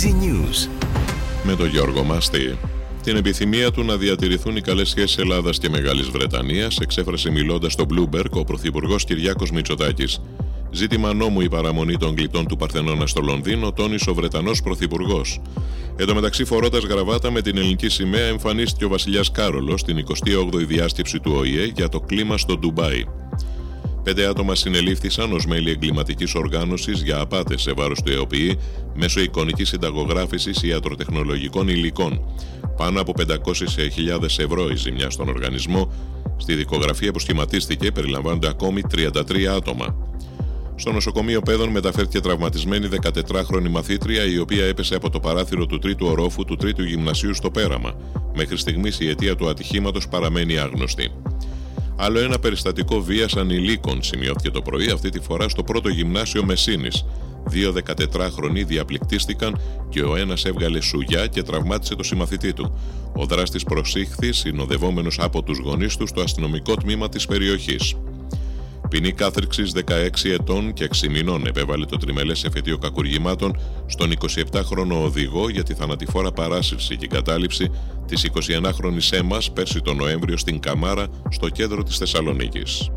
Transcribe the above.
Easy News. Με τον Γιώργο Μάστη. Την επιθυμία του να διατηρηθούν οι καλές σχέσεις Ελλάδας και Μεγάλης Βρετανίας εξέφρασε μιλώντας στο Bloomberg ο Πρωθυπουργός Κυριάκος Μητσοτάκης. Ζήτημα νόμου η παραμονή των γλιτών του Παρθενώνα στο Λονδίνο, τόνισε ο Βρετανός Πρωθυπουργός. Εν τω μεταξύ, φορώντας γραβάτα με την ελληνική σημαία, εμφανίστηκε ο Βασιλιάς Κάρολος στην 28η διάσκεψη του ΟΗΕ για το κλίμα στο Ντουμπάι. Πέντε άτομα συνελήφθησαν ως μέλη εγκληματικής οργάνωσης για απάτες σε βάρος του ΕΟΠΗ μέσω εικονικής συνταγογράφησης ιατροτεχνολογικών υλικών. Πάνω από 500.000 ευρώ η ζημιά στον οργανισμό. Στη δικογραφία που σχηματίστηκε περιλαμβάνονται ακόμη 33 άτομα. Στο νοσοκομείο Πέδων μεταφέρθηκε τραυματισμένη 14χρονη μαθήτρια η οποία έπεσε από το παράθυρο του τρίτου ορόφου του τρίτου γυμνασίου στο Πέραμα. Μέχρι στιγμής η αιτία του ατυχήματος παραμένει άγνωστη. Άλλο ένα περιστατικό βίας ανηλίκων σημειώθηκε το πρωί, αυτή τη φορά στο πρώτο γυμνάσιο Μεσίνης. Δύο 14χρονοι διαπληκτίστηκαν και ο ένας έβγαλε σουγιά και τραυμάτισε το συμμαθητή του. Ο δράστης προσήχθη, συνοδευόμενος από τους γονείς του, στο αστυνομικό τμήμα της περιοχής. Ποινή κάθριξης 16 ετών και 6 μηνών επέβαλε το τριμελέ εφετείο κακουργημάτων στον 27χρονο οδηγό για τη θανατηφόρα παράσυρση και κατάληψη της 21χρονη Έμας πέρσι τον Νοέμβριο στην Καμάρα, στο κέντρο της Θεσσαλονίκης.